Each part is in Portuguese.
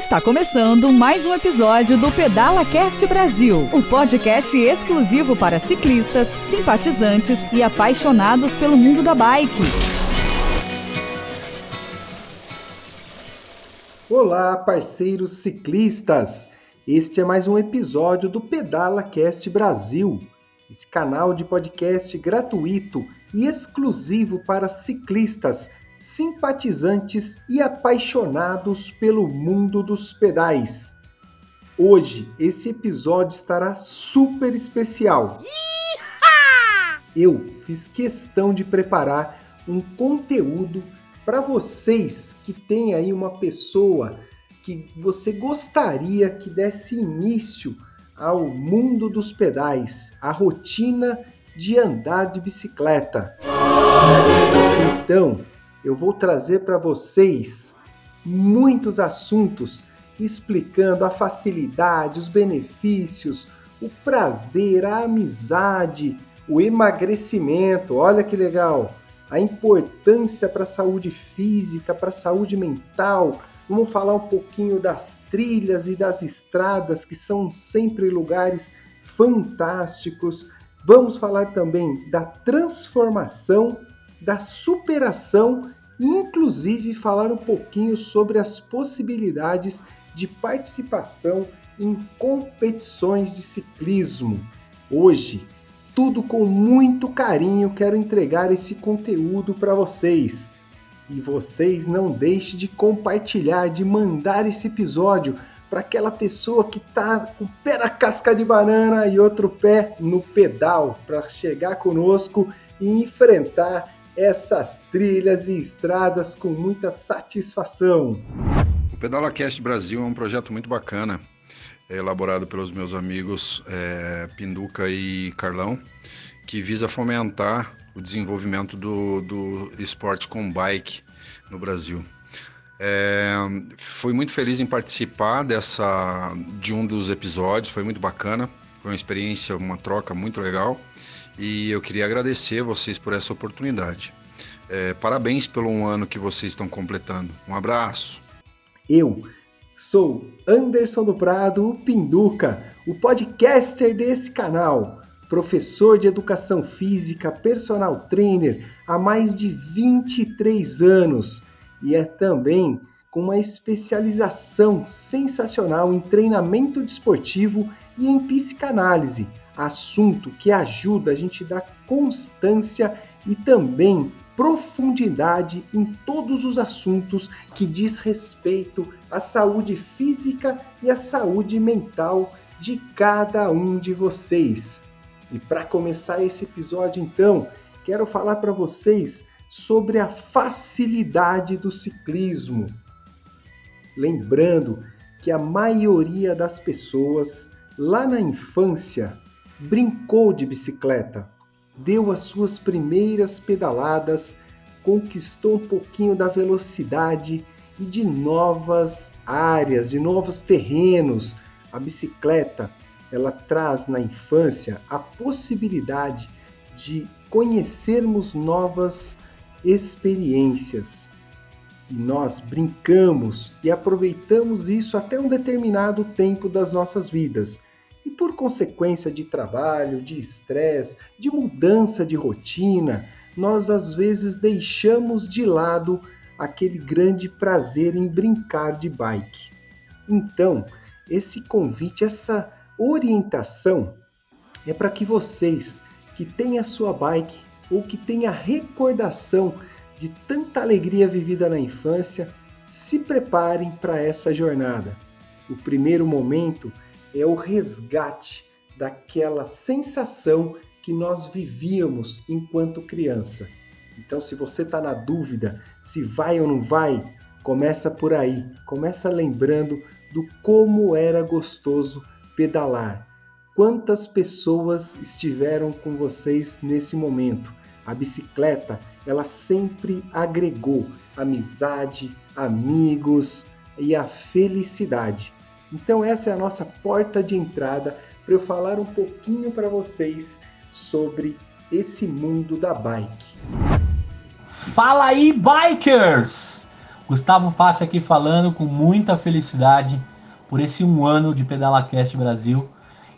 Está começando mais um episódio do Pedala Cast Brasil, um podcast exclusivo para ciclistas, simpatizantes e apaixonados pelo mundo da bike. Olá, parceiros ciclistas! Este é mais um episódio do Pedala Cast Brasil, esse canal de podcast gratuito e exclusivo para ciclistas, simpatizantes e apaixonados pelo mundo dos pedais. Hoje, esse episódio estará super especial. Eu fiz questão de preparar um conteúdo para vocês que têm aí uma pessoa que você gostaria que desse início ao mundo dos pedais, a rotina de andar de bicicleta. Então, eu vou trazer para vocês muitos assuntos explicando a facilidade, os benefícios, o prazer, a amizade, o emagrecimento. Olha que legal! A importância para a saúde física, para a saúde mental, Vamos falar um pouquinho das trilhas e das estradas, que são sempre lugares fantásticos. Vamos falar também da transformação, da superação e, inclusive, falar um pouquinho sobre as possibilidades de participação em competições de ciclismo. Hoje, tudo com muito carinho, quero entregar esse conteúdo para vocês. E vocês não deixem de compartilhar, de mandar esse episódio para aquela pessoa que está com o pé na casca de banana e outro pé no pedal, para chegar conosco e enfrentar essas trilhas e estradas com muita satisfação. O Pedala Cast Brasil é um projeto muito bacana, é elaborado pelos meus amigos é, Pinduca e Carlão, que visa fomentar o desenvolvimento do, do esporte com bike no Brasil. É, fui muito feliz em participar dessa de um dos episódios, foi muito bacana, foi uma experiência, uma troca muito legal e eu queria agradecer vocês por essa oportunidade. É, parabéns pelo um ano que vocês estão completando. Um abraço. Eu sou Anderson do Prado, o Pinduca, o podcaster desse canal professor de educação física, personal trainer há mais de 23 anos e é também com uma especialização sensacional em treinamento desportivo e em psicanálise, assunto que ajuda a gente dar constância e também profundidade em todos os assuntos que diz respeito à saúde física e à saúde mental de cada um de vocês. E para começar esse episódio, então, quero falar para vocês sobre a facilidade do ciclismo. Lembrando que a maioria das pessoas lá na infância brincou de bicicleta, deu as suas primeiras pedaladas, conquistou um pouquinho da velocidade e de novas áreas, de novos terrenos. A bicicleta ela traz na infância a possibilidade de conhecermos novas experiências. E nós brincamos e aproveitamos isso até um determinado tempo das nossas vidas. E por consequência de trabalho, de estresse, de mudança de rotina, nós às vezes deixamos de lado aquele grande prazer em brincar de bike. Então, esse convite, essa orientação é para que vocês que têm a sua bike ou que têm a recordação de tanta alegria vivida na infância, se preparem para essa jornada. O primeiro momento é o resgate daquela sensação que nós vivíamos enquanto criança. Então, se você está na dúvida se vai ou não vai, começa por aí. Começa lembrando do como era gostoso pedalar. Quantas pessoas estiveram com vocês nesse momento? A bicicleta, ela sempre agregou amizade, amigos e a felicidade. Então essa é a nossa porta de entrada para eu falar um pouquinho para vocês sobre esse mundo da bike. Fala aí, bikers! Gustavo Fassi aqui falando com muita felicidade por esse um ano de PedalaCast Brasil.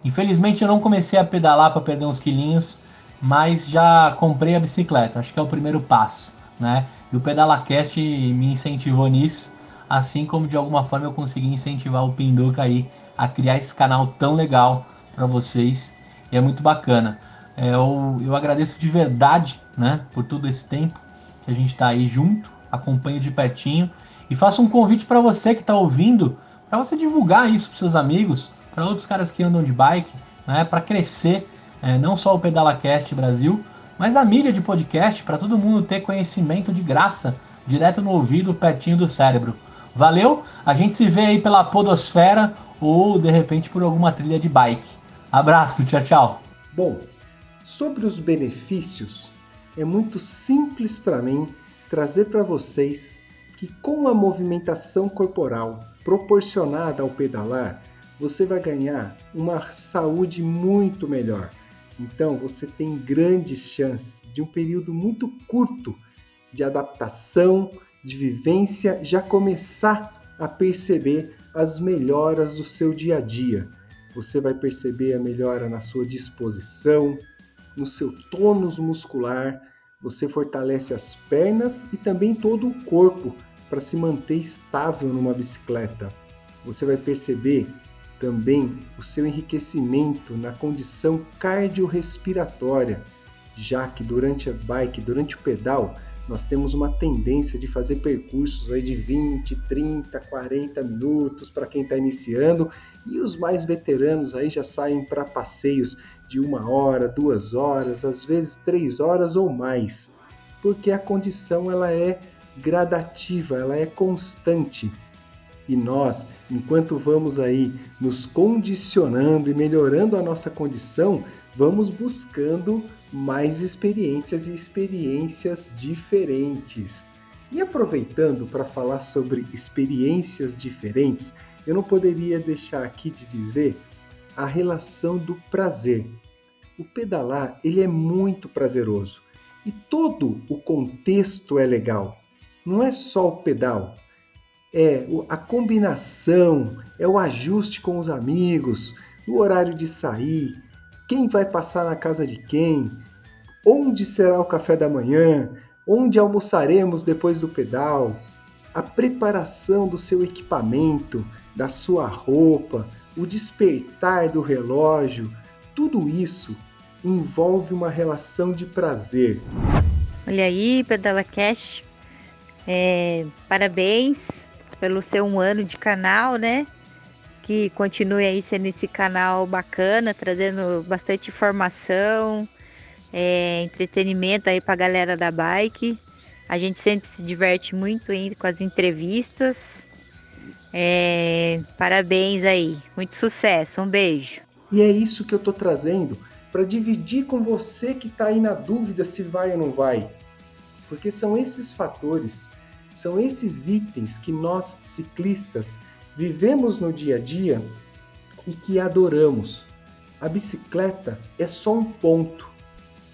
Infelizmente eu não comecei a pedalar para perder uns quilinhos, mas já comprei a bicicleta, acho que é o primeiro passo, né? E o PedalaCast me incentivou nisso, assim como de alguma forma eu consegui incentivar o Pinduca aí a criar esse canal tão legal para vocês, e é muito bacana. É, eu, eu agradeço de verdade, né, por todo esse tempo que a gente está aí junto, acompanho de pertinho e faço um convite para você que está ouvindo, para você divulgar isso para seus amigos, para outros caras que andam de bike, né, para crescer é, não só o PedalaCast Brasil, mas a mídia de podcast para todo mundo ter conhecimento de graça, direto no ouvido, pertinho do cérebro. Valeu? A gente se vê aí pela Podosfera ou de repente por alguma trilha de bike. Abraço, tchau, tchau. Bom, sobre os benefícios, é muito simples para mim trazer para vocês que com a movimentação corporal proporcionada ao pedalar, você vai ganhar uma saúde muito melhor. Então, você tem grandes chances de um período muito curto de adaptação, de vivência, já começar a perceber as melhoras do seu dia a dia. Você vai perceber a melhora na sua disposição, no seu tônus muscular, você fortalece as pernas e também todo o corpo para se manter estável numa bicicleta. Você vai perceber também o seu enriquecimento na condição cardiorrespiratória, já que durante a bike, durante o pedal, nós temos uma tendência de fazer percursos aí de 20, 30, 40 minutos para quem está iniciando e os mais veteranos aí já saem para passeios de uma hora, duas horas, às vezes três horas ou mais, porque a condição ela é gradativa, ela é constante. E nós, enquanto vamos aí nos condicionando e melhorando a nossa condição, vamos buscando mais experiências e experiências diferentes. E aproveitando para falar sobre experiências diferentes, eu não poderia deixar aqui de dizer a relação do prazer. O pedalar, ele é muito prazeroso e todo o contexto é legal. Não é só o pedal, é a combinação, é o ajuste com os amigos, o horário de sair, quem vai passar na casa de quem, onde será o café da manhã, onde almoçaremos depois do pedal, a preparação do seu equipamento, da sua roupa, o despertar do relógio, tudo isso envolve uma relação de prazer. Olha aí, Pedala Cash, é, parabéns pelo seu um ano de canal, né? Que continue aí sendo esse canal bacana, trazendo bastante informação, é, entretenimento aí para a galera da bike. A gente sempre se diverte muito ainda com as entrevistas. É, parabéns aí, muito sucesso, um beijo. E é isso que eu tô trazendo para dividir com você que está aí na dúvida se vai ou não vai. Porque são esses fatores, são esses itens que nós ciclistas vivemos no dia a dia e que adoramos. A bicicleta é só um ponto.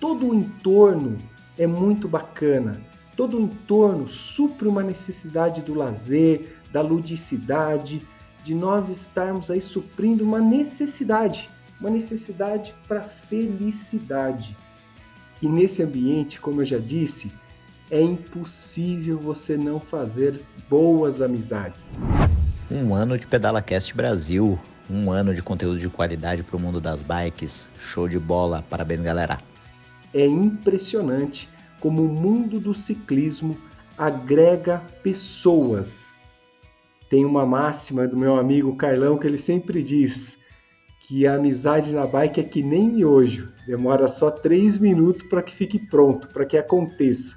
Todo o entorno é muito bacana. Todo o entorno supre uma necessidade do lazer, da ludicidade, de nós estarmos aí suprindo uma necessidade, uma necessidade para felicidade. E nesse ambiente, como eu já disse, é impossível você não fazer boas amizades. Um ano de PedalaCast Brasil, um ano de conteúdo de qualidade para o mundo das bikes. Show de bola, parabéns galera. É impressionante como o mundo do ciclismo agrega pessoas tem uma máxima do meu amigo Carlão que ele sempre diz que a amizade na bike é que nem miojo, demora só três minutos para que fique pronto, para que aconteça.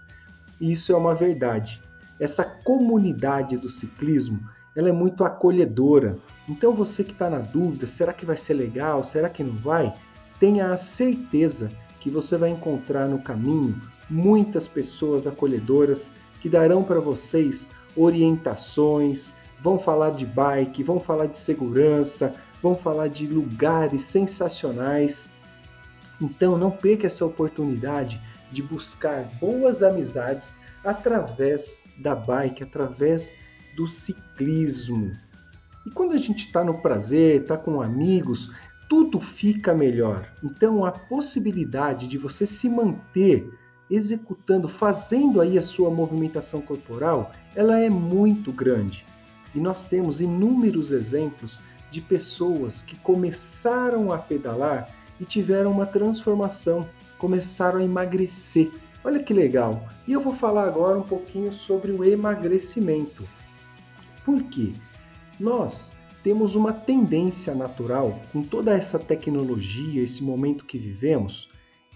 Isso é uma verdade. Essa comunidade do ciclismo ela é muito acolhedora. Então você que está na dúvida, será que vai ser legal? Será que não vai? Tenha a certeza que você vai encontrar no caminho muitas pessoas acolhedoras que darão para vocês orientações, vão falar de bike, vão falar de segurança, vão falar de lugares sensacionais. Então não perca essa oportunidade de buscar boas amizades através da bike, através do ciclismo. E quando a gente está no prazer, está com amigos, tudo fica melhor. Então a possibilidade de você se manter executando, fazendo aí a sua movimentação corporal, ela é muito grande. E nós temos inúmeros exemplos de pessoas que começaram a pedalar e tiveram uma transformação, começaram a emagrecer. Olha que legal! E eu vou falar agora um pouquinho sobre o emagrecimento. Por quê? Nós temos uma tendência natural, com toda essa tecnologia, esse momento que vivemos,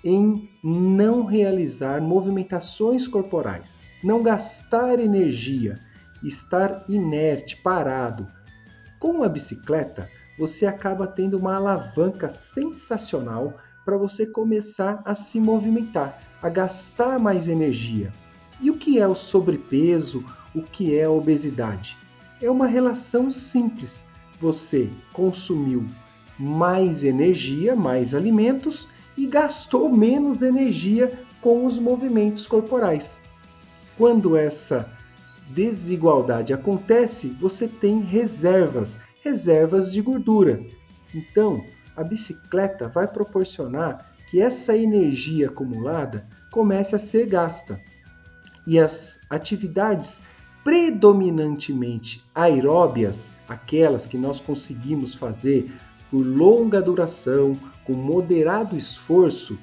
em não realizar movimentações corporais, não gastar energia, estar inerte, parado. Com a bicicleta, você acaba tendo uma alavanca sensacional para você começar a se movimentar, a gastar mais energia. E o que é o sobrepeso? O que é a obesidade? É uma relação simples. Você consumiu mais energia, mais alimentos e gastou menos energia com os movimentos corporais. Quando essa desigualdade acontece, você tem reservas, reservas de gordura. Então, a bicicleta vai proporcionar que essa energia acumulada comece a ser gasta. E as atividades predominantemente aeróbias, aquelas que nós conseguimos fazer por longa duração, com moderado esforço,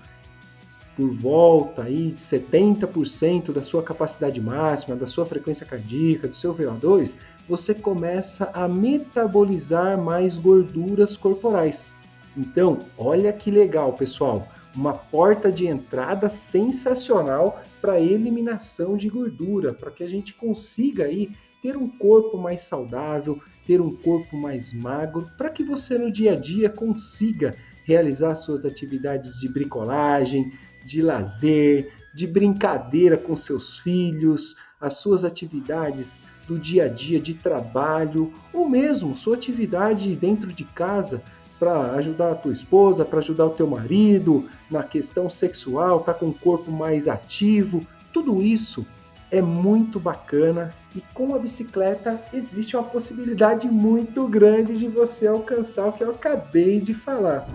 por volta aí de 70% da sua capacidade máxima, da sua frequência cardíaca, do seu VO2, você começa a metabolizar mais gorduras corporais. Então, olha que legal, pessoal, uma porta de entrada sensacional para eliminação de gordura, para que a gente consiga aí ter um corpo mais saudável, ter um corpo mais magro, para que você no dia a dia consiga realizar suas atividades de bricolagem, de lazer, de brincadeira com seus filhos, as suas atividades do dia a dia de trabalho, ou mesmo sua atividade dentro de casa para ajudar a tua esposa, para ajudar o teu marido na questão sexual, tá com o corpo mais ativo. Tudo isso é muito bacana e com a bicicleta existe uma possibilidade muito grande de você alcançar o que eu acabei de falar.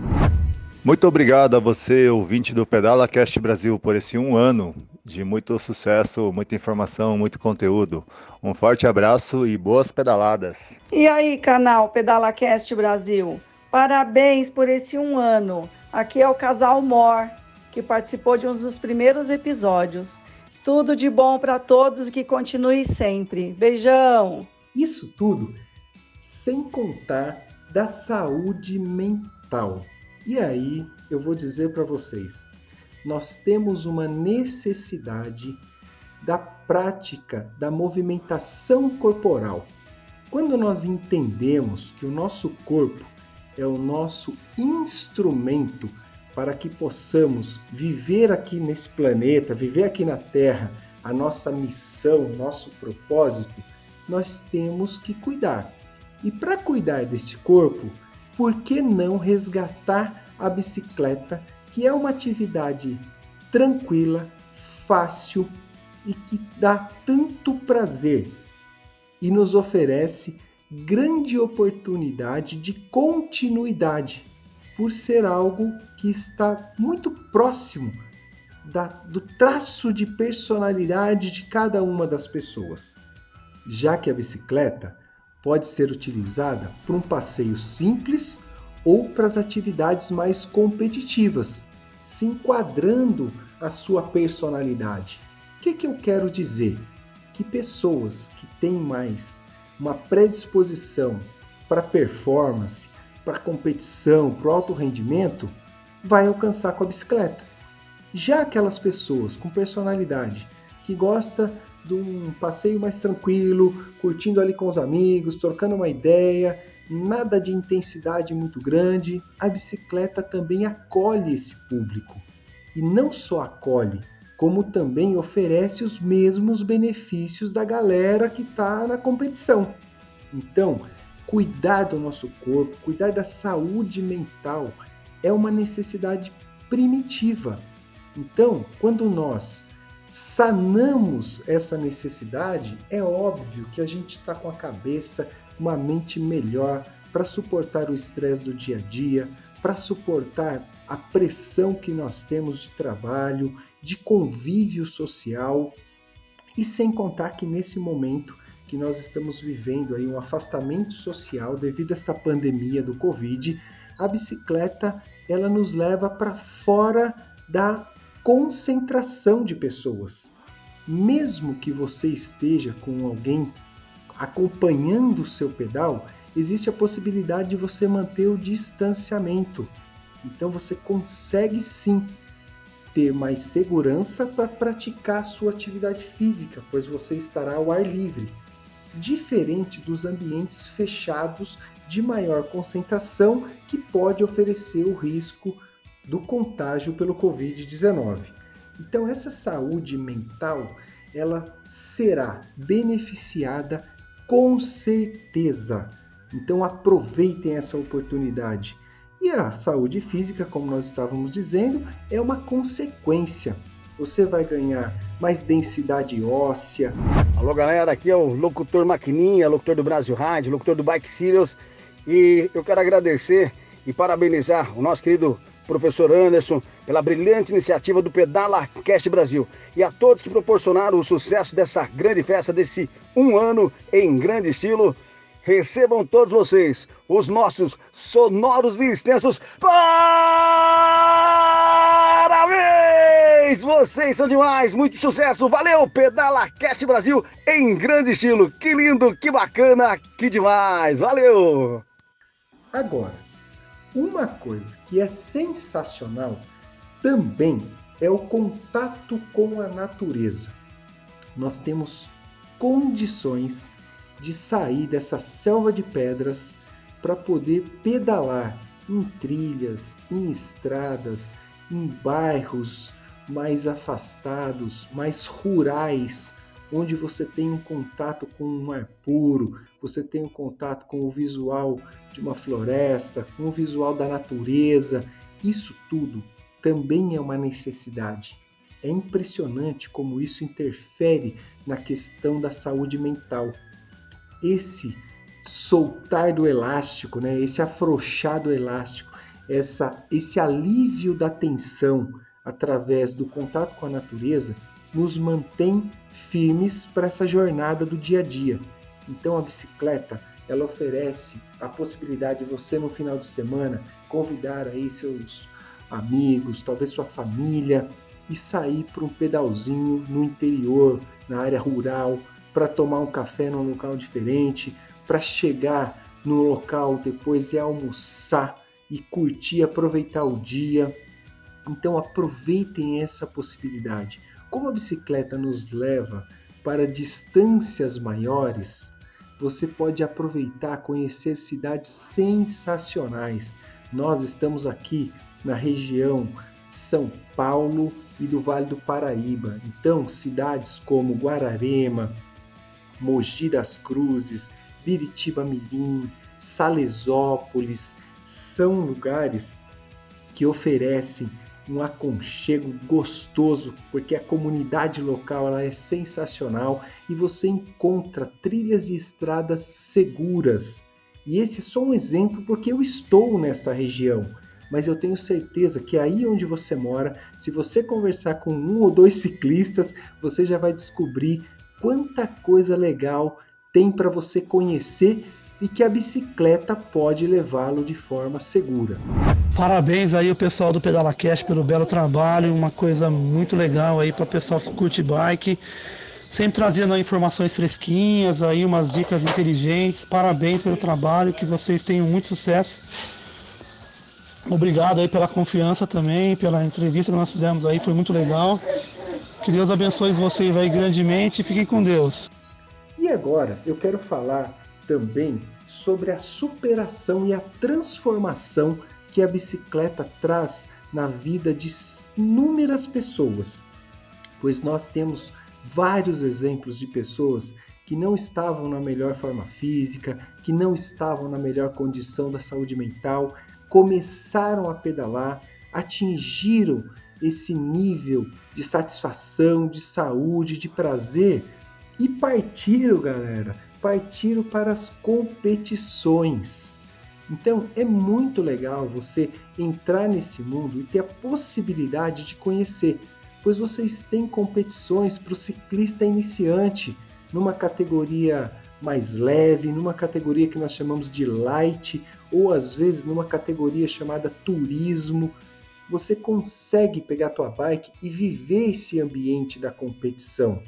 Muito obrigado a você, ouvinte do Pedala Cast Brasil, por esse um ano de muito sucesso, muita informação, muito conteúdo. Um forte abraço e boas pedaladas. E aí, canal Pedala Cast Brasil? Parabéns por esse um ano. Aqui é o casal Mor, que participou de um dos primeiros episódios. Tudo de bom para todos e que continue sempre. Beijão! Isso tudo sem contar da saúde mental. E aí eu vou dizer para vocês: nós temos uma necessidade da prática da movimentação corporal. Quando nós entendemos que o nosso corpo é o nosso instrumento para que possamos viver aqui nesse planeta, viver aqui na Terra, a nossa missão, nosso propósito, nós temos que cuidar. E para cuidar desse corpo, por que não resgatar a bicicleta, que é uma atividade tranquila, fácil e que dá tanto prazer e nos oferece grande oportunidade de continuidade, por ser algo que está muito próximo da, do traço de personalidade de cada uma das pessoas, já que a bicicleta pode ser utilizada para um passeio simples ou para as atividades mais competitivas, se enquadrando a sua personalidade. O que, que eu quero dizer? Que pessoas que têm mais uma predisposição para performance, para competição, para alto rendimento, vai alcançar com a bicicleta. Já aquelas pessoas com personalidade que gosta de um passeio mais tranquilo, curtindo ali com os amigos, trocando uma ideia, nada de intensidade muito grande, a bicicleta também acolhe esse público. E não só acolhe, como também oferece os mesmos benefícios da galera que está na competição. Então, cuidar do nosso corpo, cuidar da saúde mental é uma necessidade primitiva. Então, quando nós sanamos essa necessidade, é óbvio que a gente está com a cabeça, uma mente melhor para suportar o estresse do dia a dia, para suportar a pressão que nós temos de trabalho, de convívio social, e sem contar que nesse momento que nós estamos vivendo aí um afastamento social devido a esta pandemia do Covid, a bicicleta ela nos leva para fora da concentração de pessoas. Mesmo que você esteja com alguém acompanhando o seu pedal, existe a possibilidade de você manter o distanciamento. Então você consegue sim ter mais segurança para praticar sua atividade física, pois você estará ao ar livre diferente dos ambientes fechados de maior concentração que pode oferecer o risco do contágio pelo COVID-19. Então essa saúde mental, ela será beneficiada com certeza. Então aproveitem essa oportunidade. E a saúde física, como nós estávamos dizendo, é uma consequência você vai ganhar mais densidade óssea. Alô galera, aqui é o locutor Maquininha, locutor do Brasil Rádio, locutor do Bike Serials e eu quero agradecer e parabenizar o nosso querido professor Anderson pela brilhante iniciativa do Pedala Cast Brasil e a todos que proporcionaram o sucesso dessa grande festa, desse um ano em grande estilo. Recebam todos vocês os nossos sonoros e extensos parabéns! Vocês são demais! Muito sucesso! Valeu, Pedala Cast Brasil em grande estilo! Que lindo, que bacana, que demais! Valeu! Agora, uma coisa que é sensacional também é o contato com a natureza. Nós temos condições de sair dessa selva de pedras para poder pedalar em trilhas, em estradas, em bairros mais afastados, mais rurais, onde você tem um contato com um ar puro, você tem um contato com o visual de uma floresta, com o visual da natureza. Isso tudo também é uma necessidade. É impressionante como isso interfere na questão da saúde mental esse soltar do elástico, né? esse afrouxar do elástico, essa, esse alívio da tensão através do contato com a natureza nos mantém firmes para essa jornada do dia a dia. Então a bicicleta ela oferece a possibilidade de você no final de semana convidar aí seus amigos, talvez sua família e sair para um pedalzinho no interior, na área rural, para tomar um café num local diferente, para chegar no local depois e almoçar e curtir, aproveitar o dia. Então aproveitem essa possibilidade. Como a bicicleta nos leva para distâncias maiores, você pode aproveitar, conhecer cidades sensacionais. Nós estamos aqui na região de São Paulo e do Vale do Paraíba. Então, cidades como Guararema, Mogi das Cruzes, Biritiba Mirim, Salesópolis, são lugares que oferecem um aconchego gostoso, porque a comunidade local ela é sensacional e você encontra trilhas e estradas seguras. E esse é só um exemplo porque eu estou nessa região, mas eu tenho certeza que aí onde você mora, se você conversar com um ou dois ciclistas, você já vai descobrir quanta coisa legal tem para você conhecer e que a bicicleta pode levá-lo de forma segura. Parabéns aí o pessoal do Pedala Cash pelo belo trabalho, uma coisa muito legal aí para o pessoal que curte bike, sempre trazendo informações fresquinhas aí, umas dicas inteligentes. Parabéns pelo trabalho, que vocês tenham muito sucesso. Obrigado aí pela confiança também, pela entrevista que nós fizemos aí, foi muito legal. Que Deus abençoe vocês aí grandemente e fiquem com Deus. E agora eu quero falar também sobre a superação e a transformação que a bicicleta traz na vida de inúmeras pessoas. Pois nós temos vários exemplos de pessoas que não estavam na melhor forma física, que não estavam na melhor condição da saúde mental, começaram a pedalar, atingiram esse nível de satisfação, de saúde, de prazer e partiram, galera, partiram para as competições. Então é muito legal você entrar nesse mundo e ter a possibilidade de conhecer, pois vocês têm competições para o ciclista iniciante numa categoria mais leve, numa categoria que nós chamamos de light, ou às vezes numa categoria chamada turismo. Você consegue pegar a tua bike e viver esse ambiente da competição.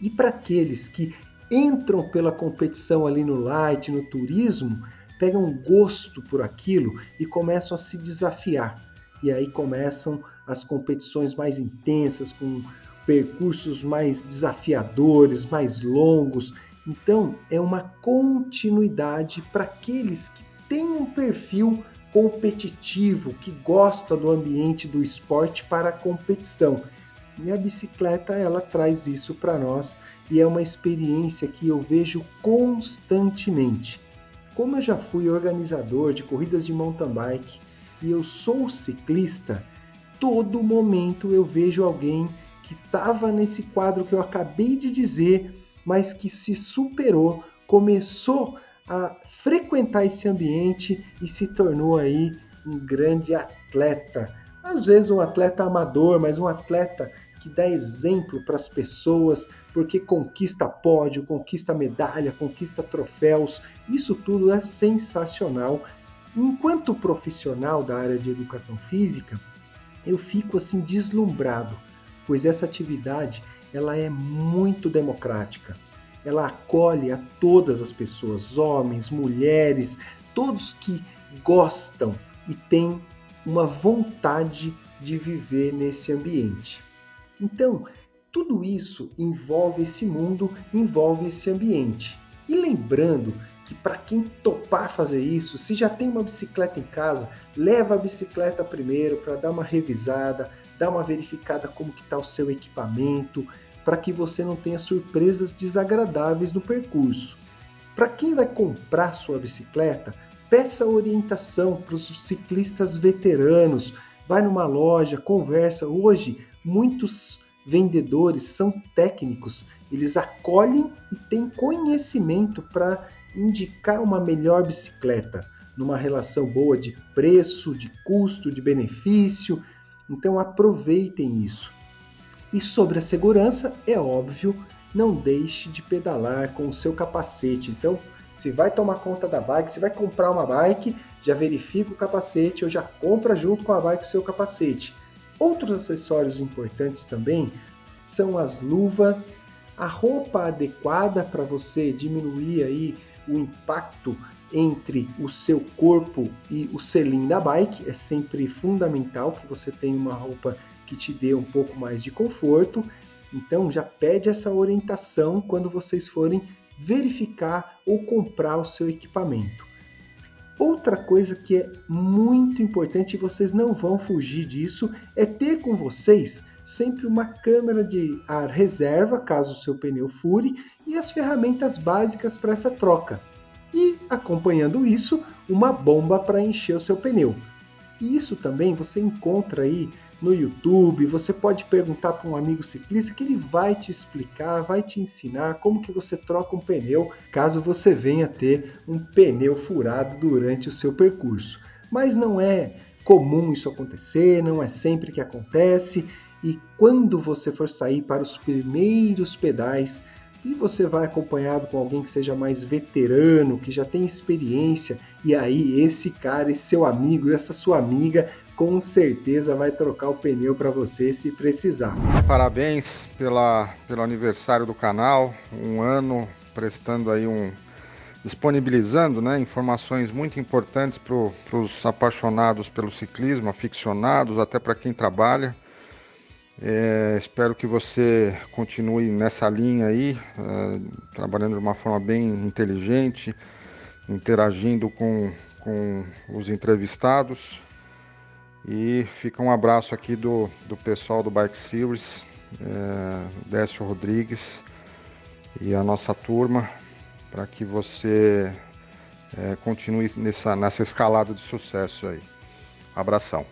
E para aqueles que entram pela competição ali no light, no turismo, pegam gosto por aquilo e começam a se desafiar. E aí começam as competições mais intensas, com percursos mais desafiadores, mais longos. Então, é uma continuidade para aqueles que têm um perfil competitivo, que gosta do ambiente do esporte para a competição. E a bicicleta ela traz isso para nós e é uma experiência que eu vejo constantemente. Como eu já fui organizador de corridas de mountain bike e eu sou ciclista, todo momento eu vejo alguém que estava nesse quadro que eu acabei de dizer, mas que se superou, começou a frequentar esse ambiente e se tornou aí um grande atleta. Às vezes um atleta amador, mas um atleta que dá exemplo para as pessoas, porque conquista pódio, conquista medalha, conquista troféus. Isso tudo é sensacional. Enquanto profissional da área de educação física, eu fico assim deslumbrado, pois essa atividade ela é muito democrática. Ela acolhe a todas as pessoas, homens, mulheres, todos que gostam e têm uma vontade de viver nesse ambiente. Então, tudo isso envolve esse mundo, envolve esse ambiente. E lembrando que para quem topar fazer isso, se já tem uma bicicleta em casa, leva a bicicleta primeiro para dar uma revisada, dar uma verificada como que está o seu equipamento, para que você não tenha surpresas desagradáveis no percurso. Para quem vai comprar sua bicicleta, peça orientação para os ciclistas veteranos. Vai numa loja, conversa. Hoje muitos vendedores são técnicos, eles acolhem e têm conhecimento para indicar uma melhor bicicleta, numa relação boa de preço, de custo, de benefício. Então aproveitem isso. E sobre a segurança, é óbvio, não deixe de pedalar com o seu capacete. Então, se vai tomar conta da bike, se vai comprar uma bike, já verifica o capacete ou já compra junto com a bike o seu capacete. Outros acessórios importantes também são as luvas, a roupa adequada para você diminuir aí o impacto entre o seu corpo e o selim da bike. É sempre fundamental que você tenha uma roupa que te dê um pouco mais de conforto. Então já pede essa orientação quando vocês forem verificar ou comprar o seu equipamento. Outra coisa que é muito importante e vocês não vão fugir disso é ter com vocês sempre uma câmera de ar reserva, caso o seu pneu fure, e as ferramentas básicas para essa troca. E, acompanhando isso, uma bomba para encher o seu pneu. Isso também você encontra aí no YouTube, você pode perguntar para um amigo ciclista que ele vai te explicar, vai te ensinar como que você troca um pneu caso você venha ter um pneu furado durante o seu percurso. Mas não é comum isso acontecer, não é sempre que acontece, e quando você for sair para os primeiros pedais, e você vai acompanhado com alguém que seja mais veterano, que já tem experiência, e aí esse cara, esse seu amigo, essa sua amiga, com certeza vai trocar o pneu para você se precisar. Parabéns pela, pelo aniversário do canal, um ano prestando aí um disponibilizando né, informações muito importantes para os apaixonados pelo ciclismo, aficionados, até para quem trabalha. É, espero que você continue nessa linha aí, é, trabalhando de uma forma bem inteligente, interagindo com, com os entrevistados. E fica um abraço aqui do, do pessoal do Bike Series, é, Décio Rodrigues e a nossa turma, para que você é, continue nessa, nessa escalada de sucesso aí. Abração.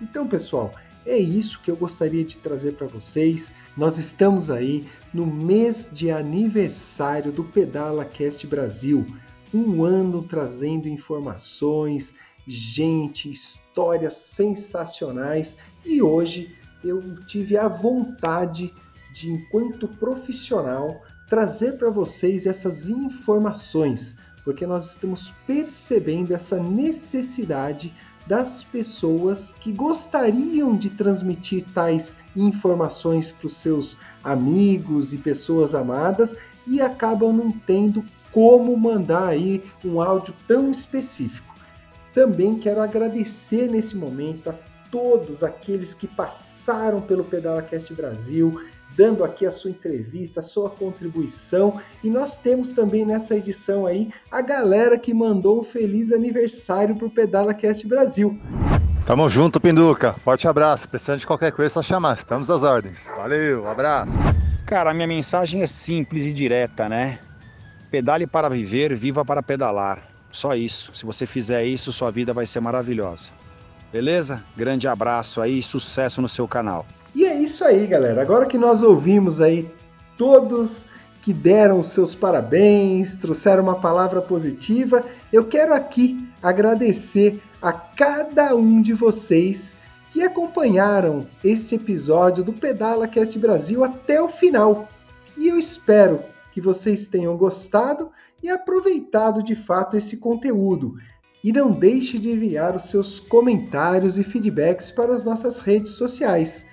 Então, pessoal, É isso que eu gostaria de trazer para vocês. Nós estamos aí no mês de aniversário do Pedala Cast Brasil. Um ano trazendo informações, gente, histórias sensacionais e hoje eu tive a vontade de, enquanto profissional, trazer para vocês essas informações, porque nós estamos percebendo essa necessidade das pessoas que gostariam de transmitir tais informações para os seus amigos e pessoas amadas e acabam não tendo como mandar aí um áudio tão específico. Também quero agradecer nesse momento a todos aqueles que passaram pelo PedalaCast Brasil, dando aqui a sua entrevista, a sua contribuição. E nós temos também nessa edição aí a galera que mandou um feliz aniversário pro PedalaCast Brasil. Tamo junto, Pinduca. Forte abraço. Precisando de qualquer coisa, é só chamar. Estamos às ordens. Valeu, abraço. Cara, a minha mensagem é simples e direta, né? Pedale para viver, viva para pedalar. Só isso. Se você fizer isso, sua vida vai ser maravilhosa. Beleza? Grande abraço aí, sucesso no seu canal. E é isso aí, galera. Agora que nós ouvimos aí todos que deram seus parabéns, trouxeram uma palavra positiva, eu quero aqui agradecer a cada um de vocês que acompanharam esse episódio do Pedala Cast Brasil até o final. E eu espero que vocês tenham gostado e aproveitado de fato esse conteúdo. E não deixe de enviar os seus comentários e feedbacks para as nossas redes sociais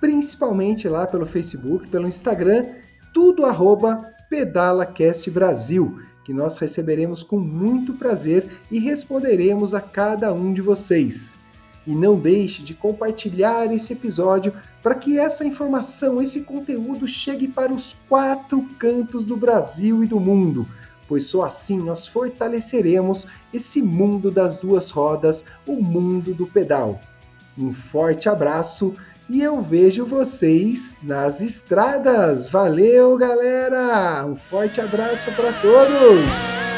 principalmente lá pelo Facebook, pelo Instagram, tudo arroba PedalaCast Brasil, que nós receberemos com muito prazer e responderemos a cada um de vocês. E não deixe de compartilhar esse episódio para que essa informação, esse conteúdo chegue para os quatro cantos do Brasil e do mundo, pois só assim nós fortaleceremos esse mundo das duas rodas, o mundo do pedal. Um forte abraço e eu vejo vocês nas estradas. Valeu, galera! Um forte abraço para todos!